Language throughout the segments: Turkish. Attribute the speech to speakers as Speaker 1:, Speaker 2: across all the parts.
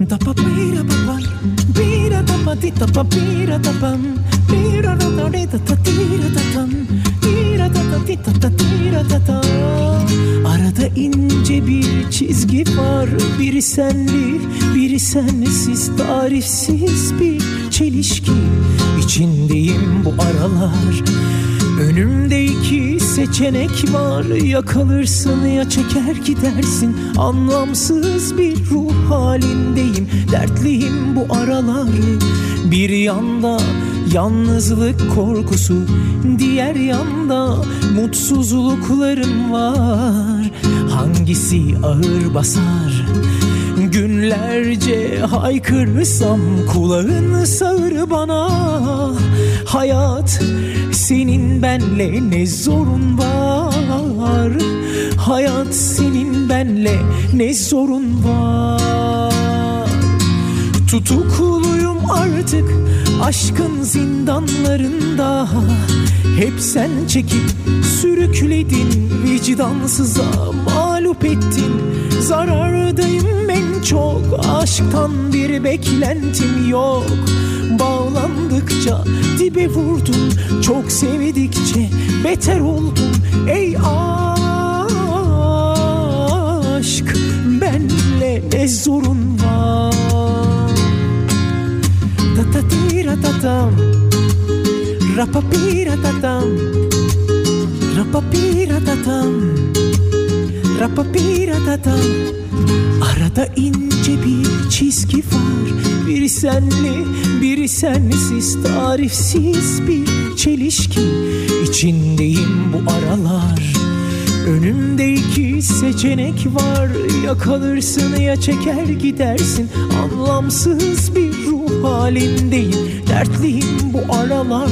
Speaker 1: Da pa pira pa pa pira da pa di da pa pira pam tira da tam tira da tira da Arada ince bir çizgi var Biri senli biri sensiz Tarifsiz bir çelişki. İçindeyim bu aralar Önümde iki seçenek var. Ya kalırsın ya çeker gidersin. Anlamsız bir ruh halindeyim. Dertliyim bu aralar. Bir yanda yalnızlık korkusu Diğer yanda mutsuzluklarım var. Hangisi ağır basar? Günlerce haykırsam kulağın sağır bana. Hayat senin benle ne zorun var? Hayat senin benle ne zorun var? Tutukluyum artık aşkın zindanlarında. Hep sen çekip sürükledin vicdansıza mağlup ettin. Zarardayım çok aşktan bir beklentim yok. Bağlandıkça dibe vurdum Çok sevdikçe beter oldum. Ey aşk benle ne zorun var. Ta ta tira ta tam Rapapira ta tam Rapapira ta ta tam Arada ince bir çizgi var. Biri senli biri sensiz Tarifsiz bir çelişki. İçindeyim bu aralar. Önümde iki seçenek var. Ya kalırsın ya çeker gidersin. Anlamsız bir ruh halindeyim. Dertliyim bu aralar.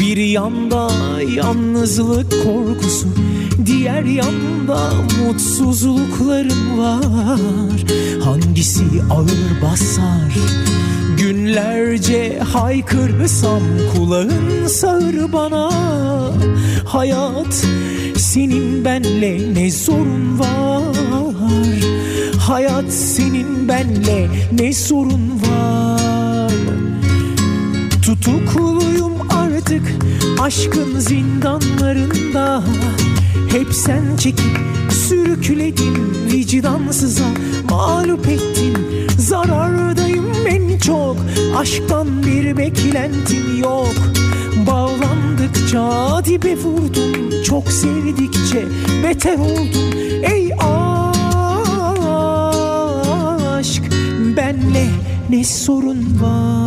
Speaker 1: Bir yanda yalnızlık korkusu Diğer yanda mutsuzluklarım var. Hangisi ağır basar? Günlerce haykırsam kulağın sağır bana. Hayat senin benle ne zorun var? Hayat senin benle ne sorun var? Tutukluyum artık aşkın zindanlarında Hep sen çekip sürükledin vicdansıza Mağlup ettin. Zarardayım ben çok Aşktan bir beklentim yok. Bağlandıkça dibe vurdum Çok sevdikçe beter oldum. Ey aşk benle ne sorun var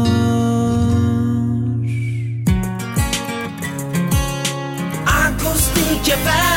Speaker 2: Akustik FM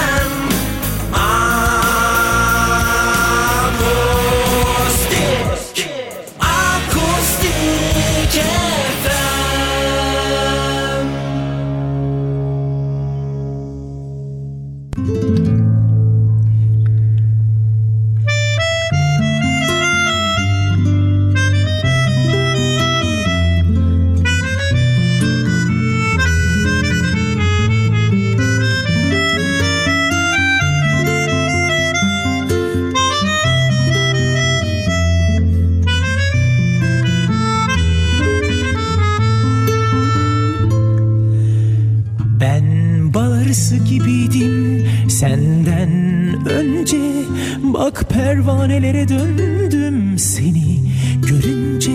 Speaker 1: Bak pervanelere döndüm seni. Görünce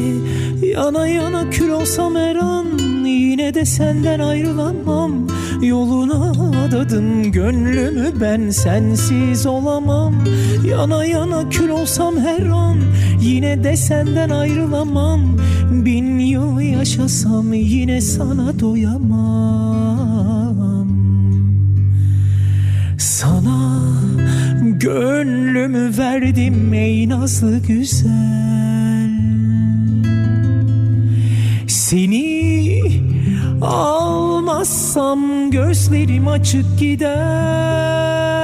Speaker 1: Yana yana kül olsam her an Yine de senden ayrılamam. Yoluna adadım gönlümü ben sensiz olamam. Yana yana kül olsam her an Yine de senden ayrılamam. Bin yıl yaşasam yine sana doyamam verdim ey nazlı güzel. Seni almazsam gözlerim açık gider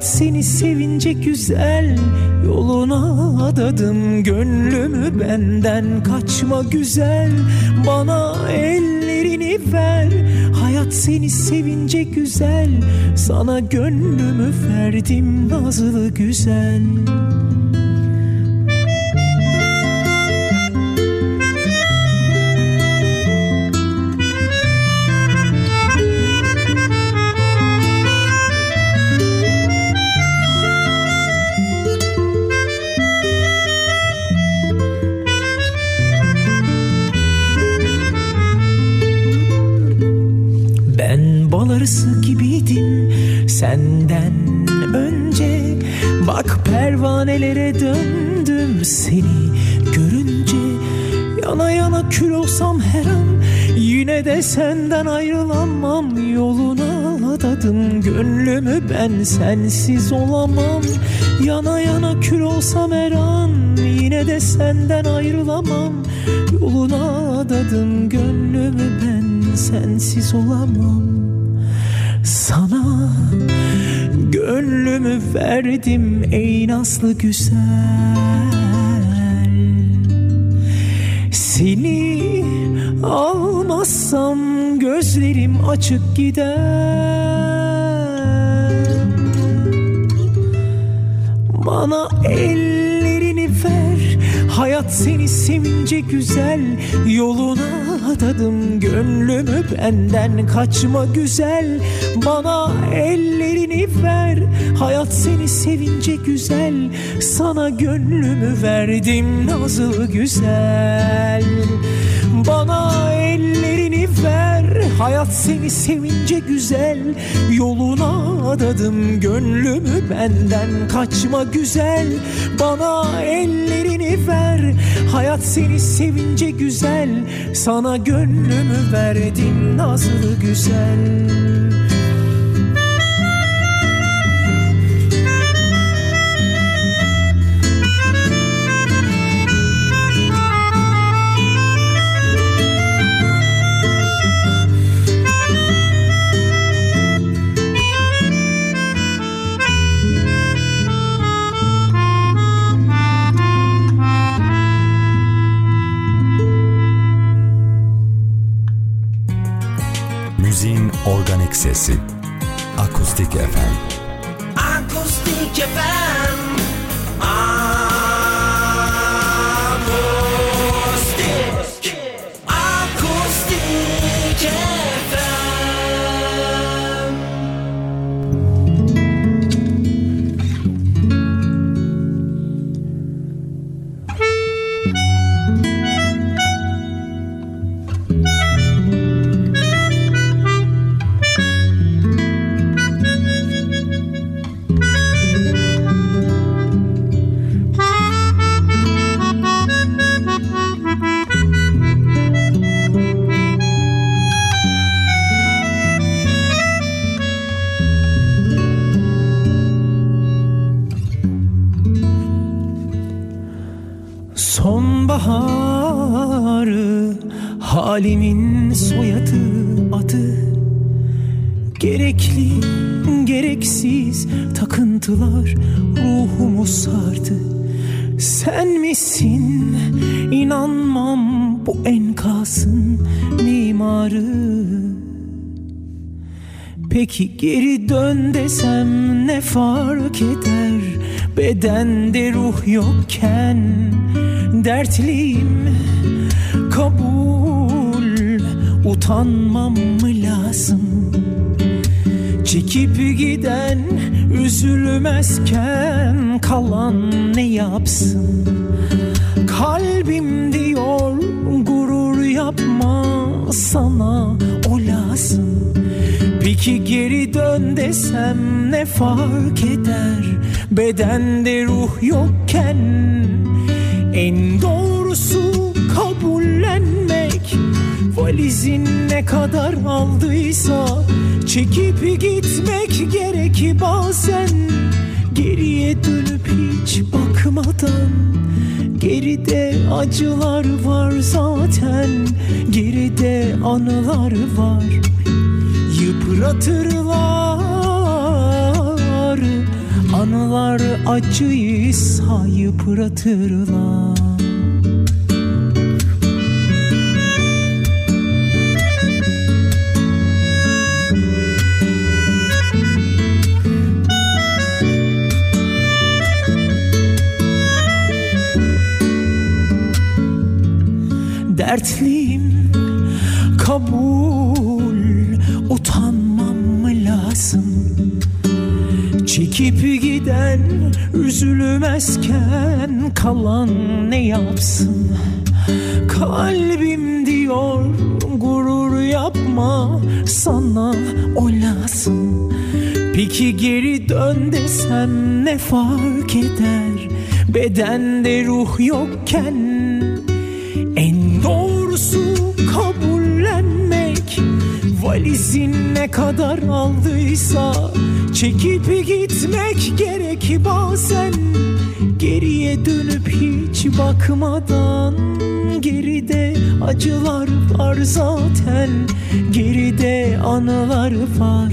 Speaker 1: Hayat seni sevince güzel Yoluna adadım. Gönlümü benden kaçma güzel. Bana ellerini ver. Hayat seni sevince güzel. Sana gönlümü verdim nazlı güzel senden ayrılamam Yoluna adadım gönlümü ben sensiz olamam. Yana yana kül olsam her an Yine de senden ayrılamam. Yoluna adadım gönlümü ben sensiz olamam. Sana gönlümü verdim ey nazlı güzel. Seni almazsam gözlerim açık gider. Bana ellerini ver Hayat seni sevince güzel. Yoluna adadım gönlümü benden kaçma güzel. Bana ellerini ver Hayat seni sevince güzel. Sana gönlümü verdim nazlı güzel Bana ellerini ver. Hayat seni sevince güzel. Yoluna adadım gönlümü benden. Kaçma güzel. Bana ellerini ver. Hayat seni sevince güzel. Sana gönlümü verdim. Nazlı güzel
Speaker 3: sesi. Akustik FM.
Speaker 2: Akustik FM.
Speaker 1: Gereksiz takıntılar ruhumu sardı. Sen misin? İnanmam bu enkazın mimarı. Peki geri dön desem ne fark eder? Bedende ruh yokken dertliyim. Kabul utanmam mı lazım Çekip giden üzülmezken kalan ne yapsın? Kalbim diyor gurur yapma sana o lazım. Peki geri dön desem ne fark eder? Bedende ruh yokken En doğrusu kabullenmek Valizin ne kadar aldıysa Çekip gitmek gerek bazen. Geriye dönüp hiç bakmadan Geride acılar var zaten Geride anılar var. Yıpratırlar Anılar acıysa yıpratırlar dertliyim. Kabul utanmam mı lazım? Çekip giden üzülmezken kalan ne yapsın? Kalbim diyor gurur yapma sana o lazım. Peki geri dön desem ne fark eder? Bedende ruh yokken Valizin ne kadar aldıysa Çekip gitmek gerek bazen. Geriye dönüp hiç bakmadan Geride acılar var zaten. Geride anılar var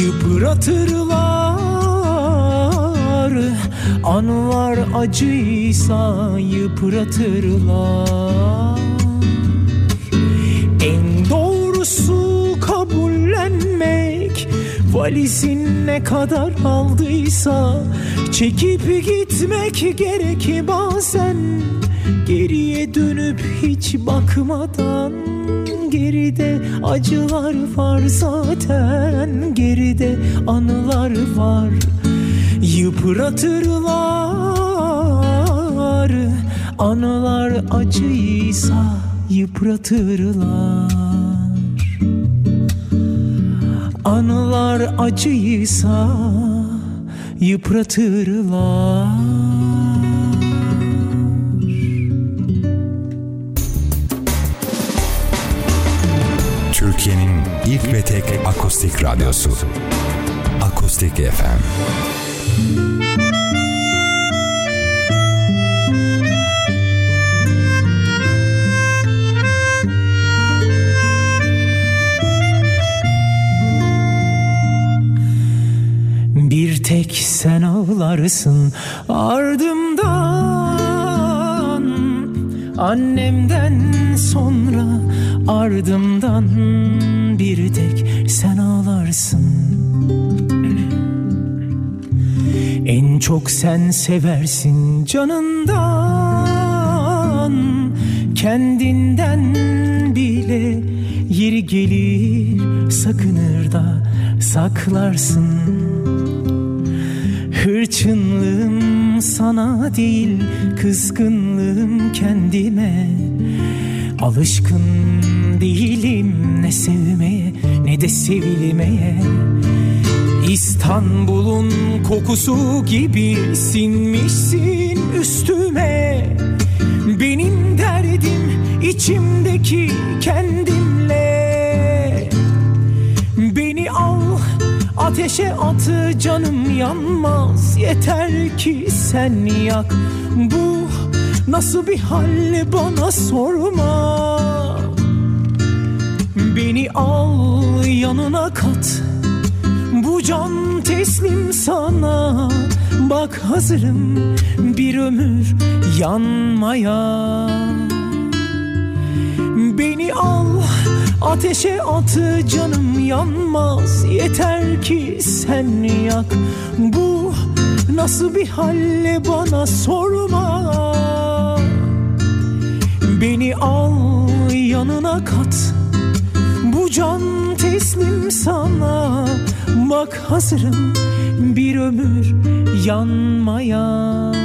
Speaker 1: Yıpratırlar. Anılar acıysa yıpratırlar Valizin ne kadar aldıysa Çekip gitmek gerek bazen. Geriye dönüp hiç bakmadan Geride acılar var zaten. Geride anılar var Yıpratırlar. Anılar acıysa yıpratırlar Anılar acıysa yıpratırlar
Speaker 3: Türkiye'nin ilk ve tek akustik radyosu. Akustik FM.
Speaker 1: Tek sen ağlarsın ardımdan Annemden sonra ardımdan Bir tek sen ağlarsın. En çok sen seversin canından. Kendinden bile yeri gelir sakınır da saklarsın Hırçınlığım sana değil kızgınlığım kendime. Alışkın değilim ne sevmeye ne de sevilmeye. İstanbul'un kokusu gibi sinmişsin üstüme. Benim derdim içimdeki kendimle ateşe atı canım yanmaz. Yeter ki sen yak. Bu nasıl bir hal bana sorma. Beni al yanına kat. Bu can teslim sana. Bak hazırım bir ömür yanmaya. Beni al ateşe atı canım yanmaz. Yeter ki sen yak. Bu nasıl bir halle bana sorma. Beni al yanına kat. Bu can teslim sana. Bak hazırım bir ömür yanmaya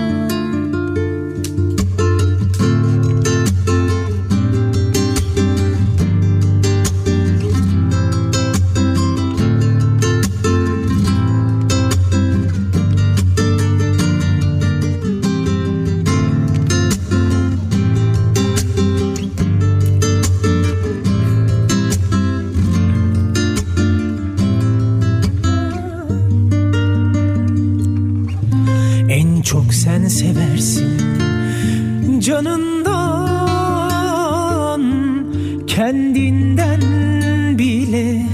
Speaker 1: canından kendinden bile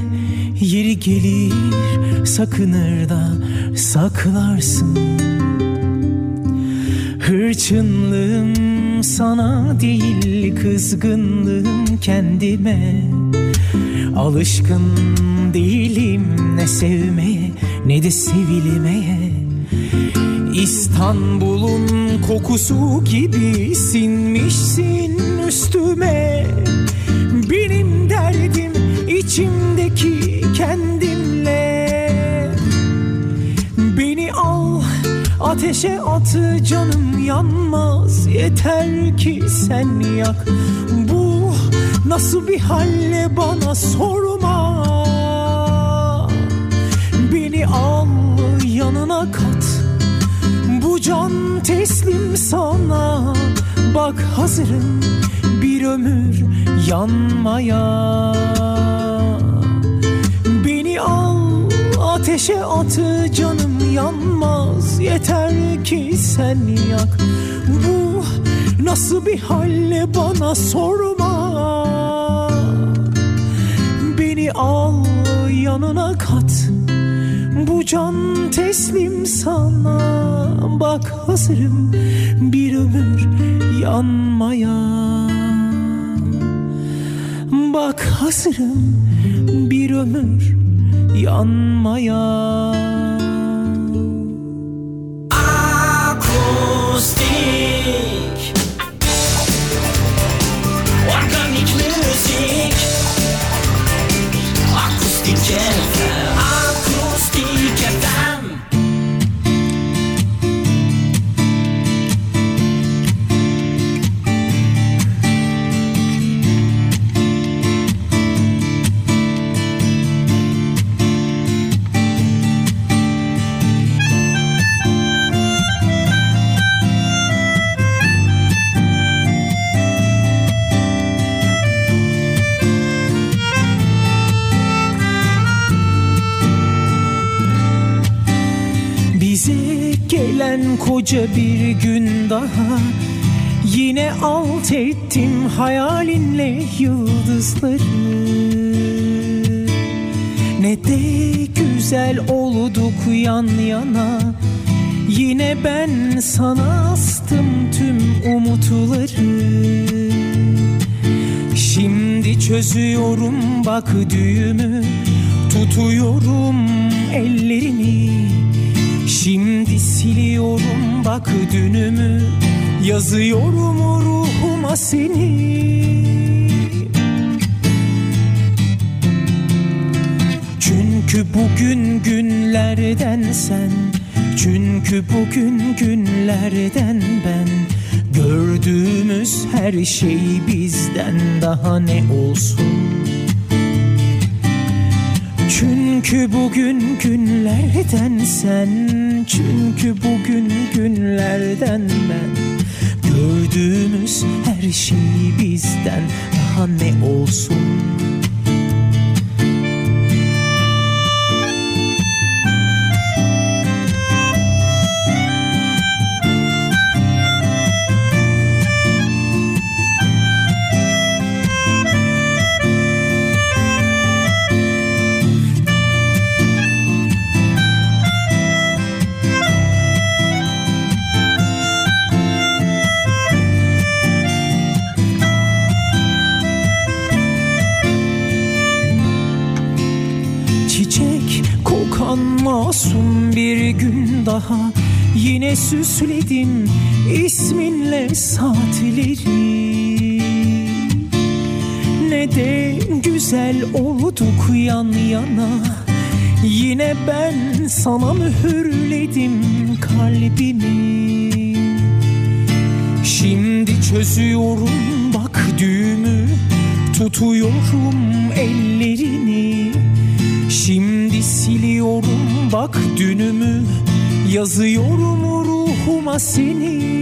Speaker 1: yeri gelir sakınır da saklarsın. Hırçınlığım sana değil kızgınlığım kendime. Alışkın değilim ne sevmeye ne de sevilmeye İstanbul'un kokusu gibi sinmişsin üstüme. Benim derdim içimdeki kendimle. Beni al ateşe at canım yanmaz. Yeter ki sen yak. Bu nasıl bir halle bana sorma. Beni al yanına kat can teslim sana. Bak hazırım bir ömür yanmaya. Beni al ateşe at canım yanmaz. Yeter ki sen yak. Bu nasıl bir halle bana sorma. Beni al yanına kat. Bu can teslim sana Bak hazırım bir ömür yanmaya. Bak hazırım bir ömür yanmaya.
Speaker 2: Akustik
Speaker 1: koca bir gün daha. Yine alt ettim hayalinle yıldızları. Ne de güzel olduk yan yana. Yine ben sana astım tüm umutları. Şimdi çözüyorum bak düğümü. Tutuyorum ellerini Şimdi siliyorum bak dünümü Yazıyorum o ruhuma seni. Çünkü bugün günlerden sen Çünkü bugün günlerden ben. Gördüğümüz her şey bizden daha ne olsun? Çünkü bugün günlerden sen Çünkü bugün günlerden ben Gördüğümüz her şey bizden daha ne olsun masum bir gün daha. Yine süsledim isminle saatleri. Ne de güzel olduk yan yana. Yine ben sana mühürledim kalbimi. Şimdi çözüyorum bak düğümü. Tutuyorum Yazıyorum ruhuma seni.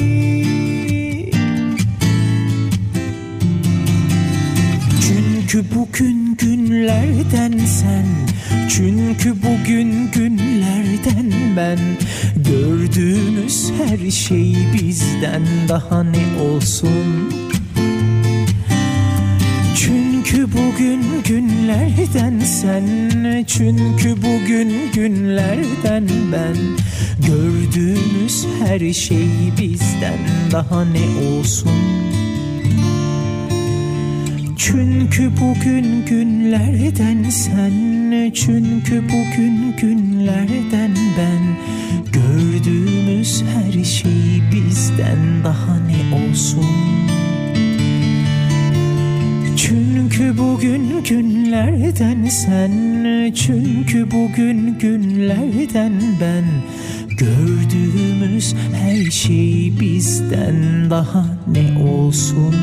Speaker 1: Çünkü bugün günlerden sen Çünkü bugün günlerden ben. Gördüğümüz her şey bizden daha ne olsun günlerden sen? Çünkü bugün günlerden ben Gördüğümüz her şey bizden daha ne olsun? Çünkü bugün günlerden sen Çünkü bugün günlerden ben Gördüğümüz her şey bizden daha ne olsun bugün günlerden sen Çünkü bugün günlerden ben. Gördüğümüz her şey bizden daha ne olsun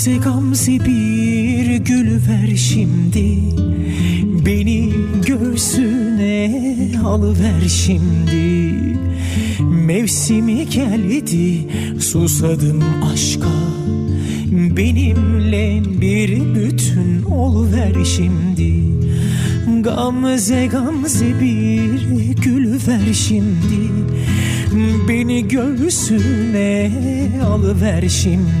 Speaker 1: Gamze gamze bir gül ver şimdi. Beni göğsüne alıver şimdi. Mevsimi geldi susadım aşka. Benimle bir bütün oluver şimdi. Gamze gamze bir gül ver şimdi. Beni göğsüne alıver şimdi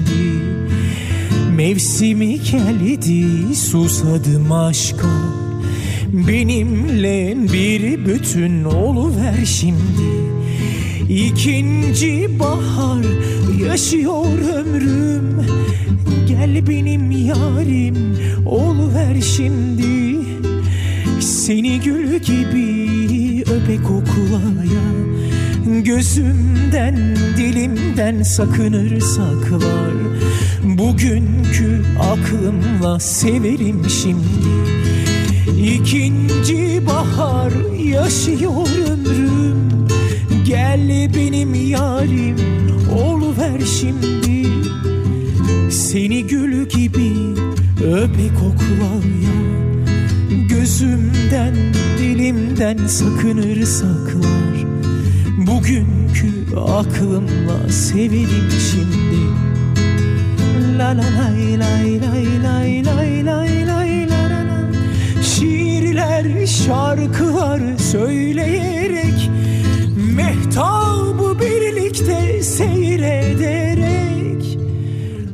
Speaker 1: Mevsimi geldi susadım aşka. Benimle bir bütün oluver şimdi. İkinci bahar yaşıyor ömrüm. Gel benim yarim oluver şimdi. Seni gül gibi öpek kokulaya Gözümden dilimden sakınır saklar Bugünkü aklımla severim şimdi. İkinci bahar yaşıyor ömrüm. Gel benim yarim oluver şimdi. Seni gül gibi öpek koklaya Gözümden dilimden sakınır saklar. Bugünkü aklımla severim şimdi La la lay lay lay lay lay lay lay la la la Şiirler şarkılar söyleyerek Mehtabı birlikte seyrederek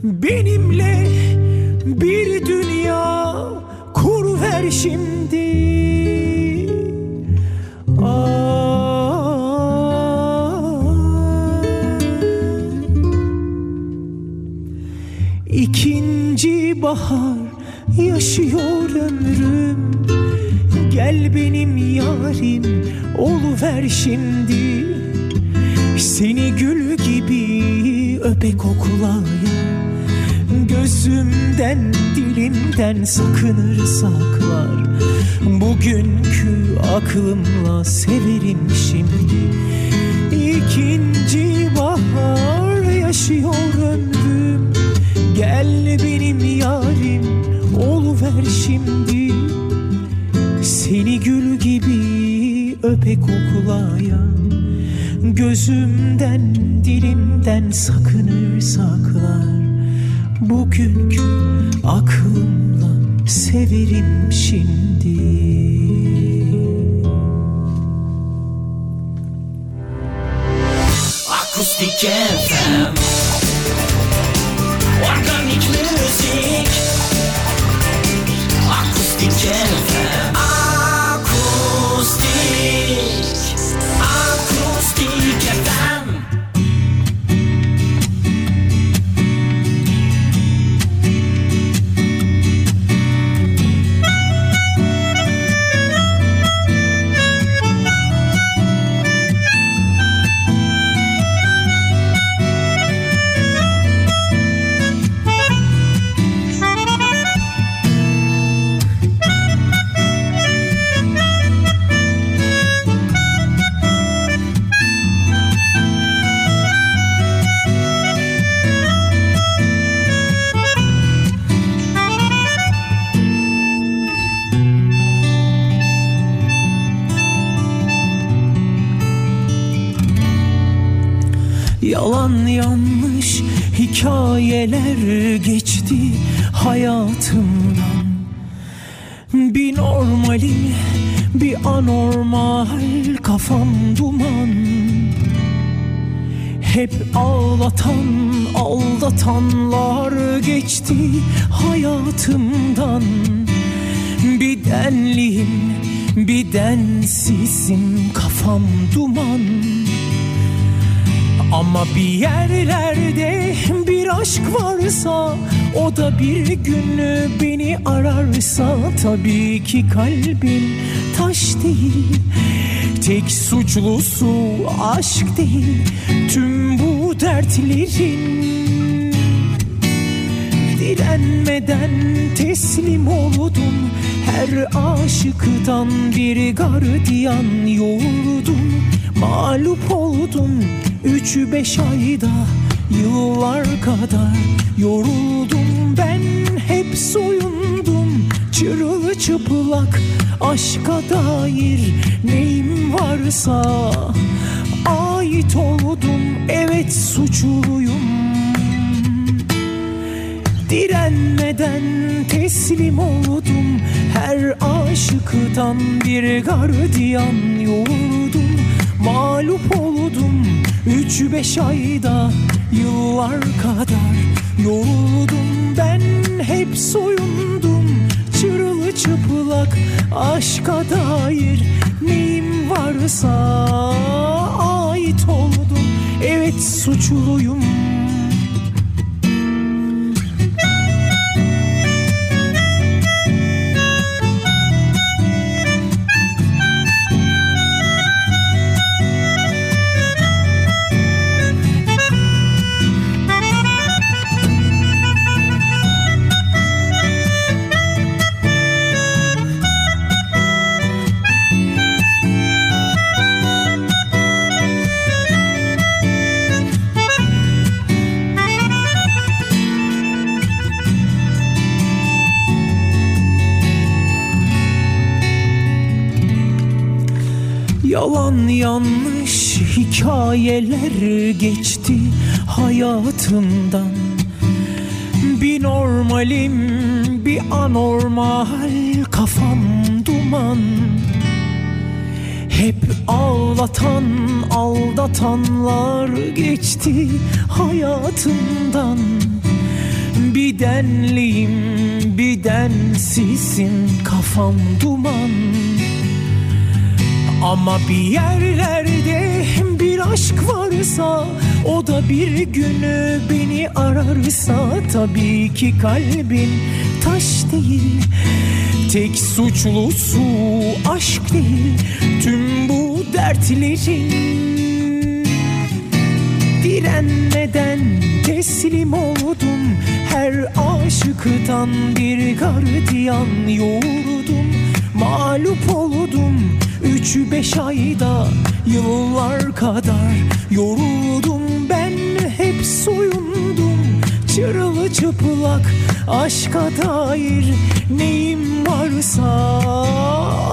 Speaker 1: Benimle bir dünya kur ver şimdi bahar yaşıyor ömrüm. Gel benim yarim oluver şimdi. Seni gül gibi öpek koklaya Gözümden dilimden sakınır saklar. Bugünkü aklımla severim şimdi. İkinci bahar yaşıyor ömrüm Gel benim yarim oluver şimdi. Seni gül gibi öpek koklaya Gözümden dilimden sakınır saklar. Bugünkü aklımla severim şimdi.
Speaker 2: Akustik FM müzik Akustik FM
Speaker 1: hep ağlatan aldatanlar geçti hayatımdan. Bir denliyim bir densizim kafam duman. Ama bir yerlerde bir aşk varsa O da bir gün beni ararsa Tabii ki kalbim taş değil Tek suçlusu aşk değil Tüm bu dertlerin Direnmeden teslim oldum. Her aşıktan bir gardiyan yoruldum. Mağlup oldum Üç beş ayda yıllar kadar Yoruldum. Ben hep soyundum Çırılçıplak aşka dair neyim varsa Ait oldum evet suçluyum. Direnmeden teslim oldum Her aşıktan bir gardiyan yoruldum Mağlup oldum Üç beş ayda yıllar kadar Yoruldum. Ben hep soyundum Çırılçıplak aşka dair Neyim varsa ait oldum. Evet suçluyum hikayeler geçti hayatımdan. Bir normalim bir anormal kafam duman. Hep ağlatan aldatanlar geçti hayatımdan. Bir denliyim bir densizim kafam duman. Ama bir yerlerde bir aşk varsa O da bir günü beni ararsa Tabii ki kalbim taş değil Tek suçlusu aşk değil Tüm bu dertlerin Direnmeden teslim oldum Her aşıktan bir gardiyan yoruldum Mağlup oldum Üç beş ayda yıllar kadar Yoruldum ben hep soyundum. Çırılçıplak aşka dair Neyim varsa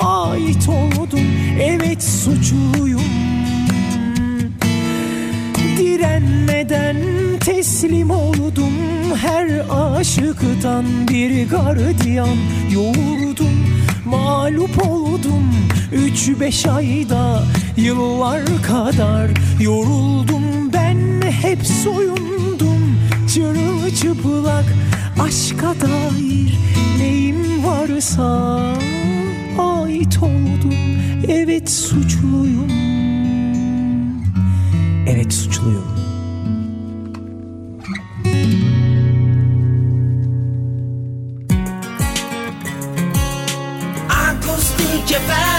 Speaker 1: ait oldum. Evet suçluyum. Direnmeden teslim oldum. Her aşıktan bir gardiyan yoğurdum Mağlup oldum üç beş ayda Yıllar kadar. Yoruldum ben hep soyundum Çırılçıplak aşka dair. Neyim varsa ait oldum Evet suçluyum. Evet suçluyum
Speaker 2: Akustik FM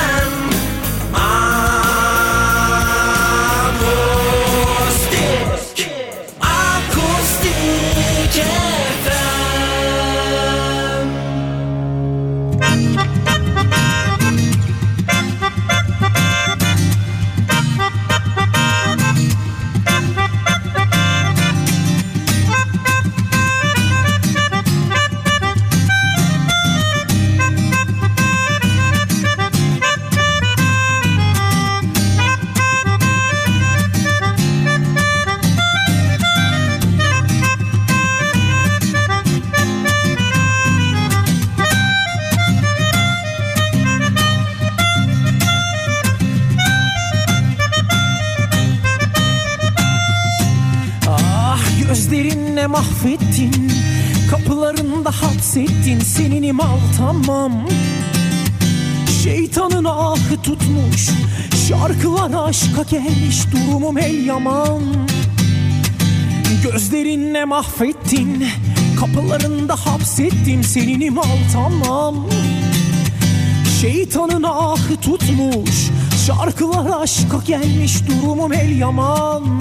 Speaker 1: aşka gelmiş Durumum el yaman. Gözlerinle mahvettin Kapılarında hapsettin Senin imal tamam. Şeytanın ahı tutmuş Şarkılar aşka gelmiş Durumum el yaman.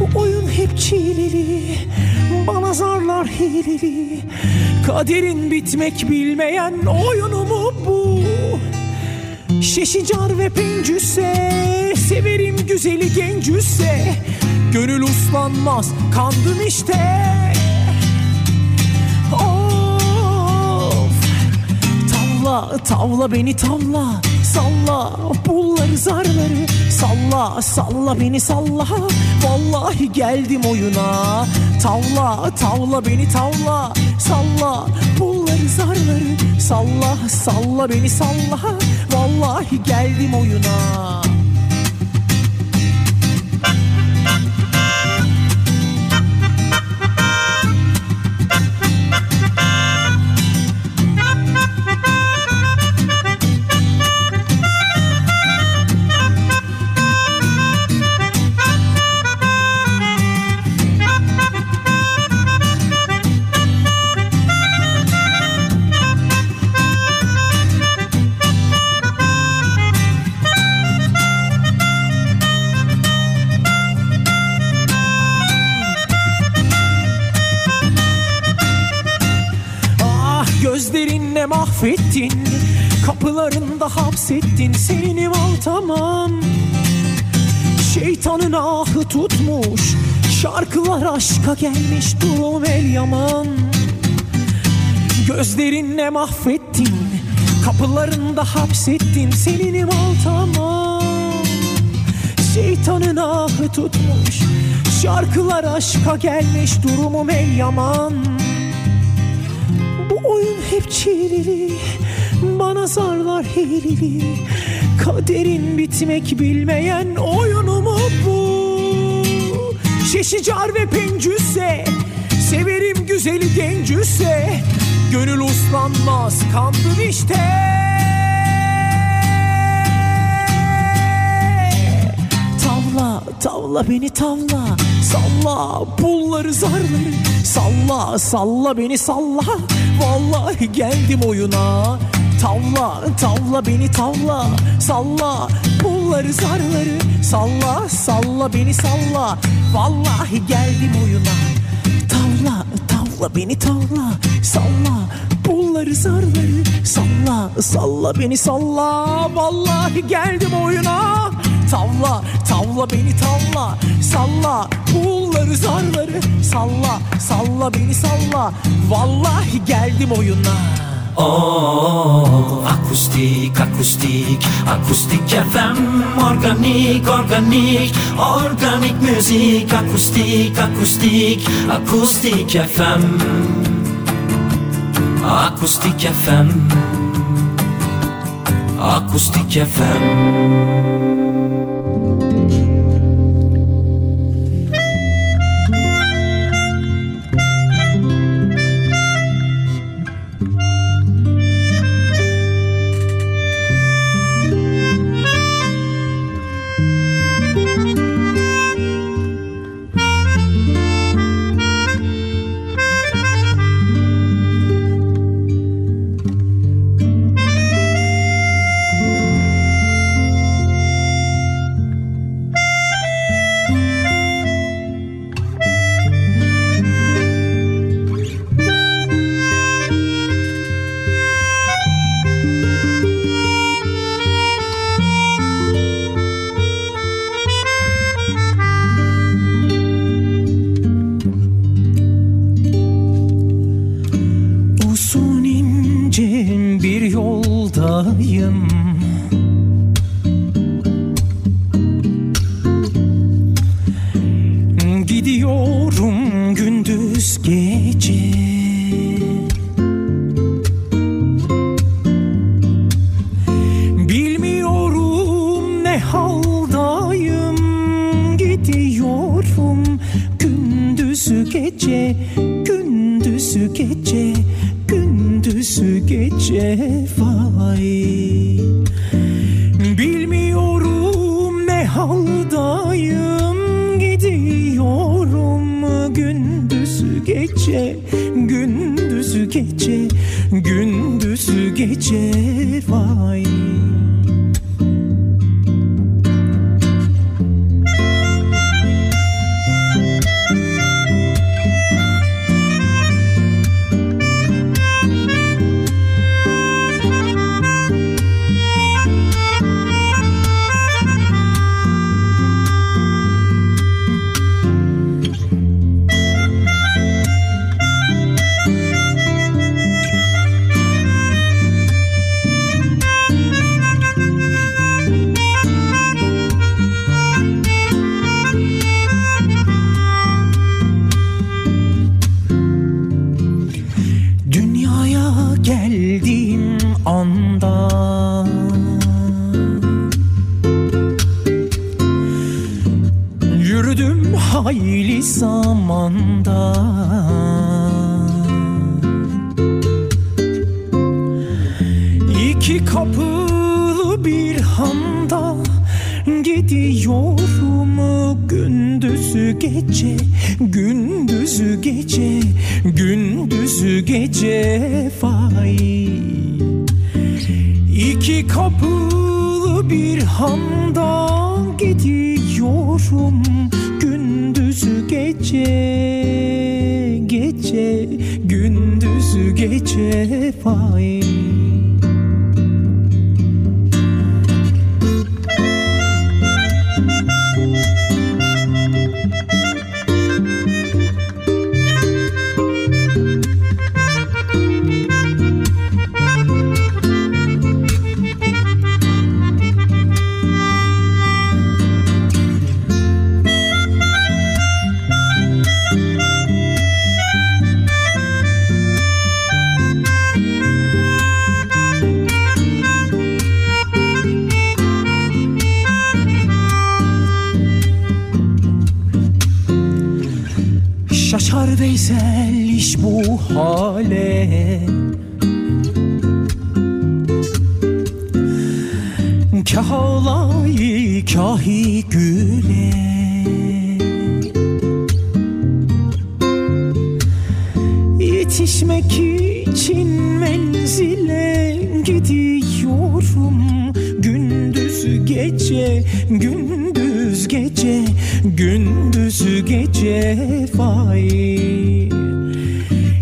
Speaker 1: Bu oyun hep çileli Bana zarlar hileli. Kaderin bitmek bilmeyen oyunu mu bu Şeşicar ve pencüse Severim güzeli gencüse. Gönül uslanmaz kandım işte. Of! Tavla tavla beni tavla Salla pulları zarları. Salla salla beni salla. Vallahi geldim oyuna. Tavla tavla beni tavla Salla pulları zarları. Salla salla beni salla Vallahi geldim oyuna mahvettin Kapılarında hapsettin Senin al tamam. Şeytanın ahı tutmuş Şarkılar aşka gelmiş Durum el yaman. Gözlerinle mahvettin Kapılarında hapsettin Senin al tamam. Şeytanın ahı tutmuş Şarkılar aşka gelmiş Durumum el yaman çileli Bana zarlar hileli. Kaderin bitmek bilmeyen oyunu mu bu Şeşicar ve pencüse Severim güzeli gencüse. Gönül uslanmaz kandım işte Tavla beni tavla. Salla pulları zarları. Salla salla beni salla. Vallahi geldim oyuna. Tavla tavla beni tavla. Salla pulları zarları. Salla salla beni salla. Vallahi geldim oyuna. Tavla tavla beni tavla. Salla pulları zarları. Salla salla beni salla. Vallahi geldim oyuna Tavla tavla beni tavla Salla. Pulları zarları Salla salla beni salla. Vallahi geldim oyuna.
Speaker 2: Oh, akustik, akustik, akustik FM Organik, organik, organik müzik Akustik, akustik, akustik FM Akustik FM Akustik FM
Speaker 1: gece gündüzü gece gündüzü gece vay Gidiyorum gündüzü gece Gündüzü gece Gündüzü gece vay İki kapılı bir handa gidiyorum gündüzü gece gece gündüzü gece vay kahi güle. Yetişmek için menzile gidiyorum. Gündüz gece, gündüz gece, gündüz gece vay.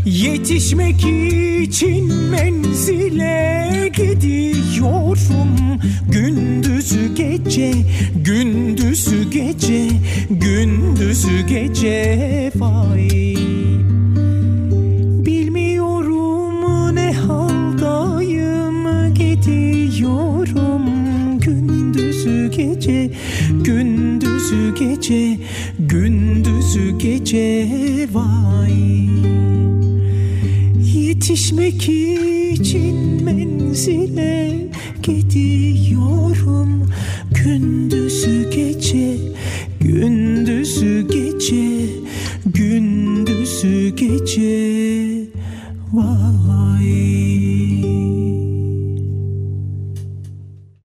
Speaker 1: Yetişmek için menzile gidiyorum. Gündüz gece, gündüz gece, gündüz gece vay Bilmiyorum ne haldayım gidiyorum. Gündüzü gece gündüzü gece gündüzü gece vay. Yetişmek için menzile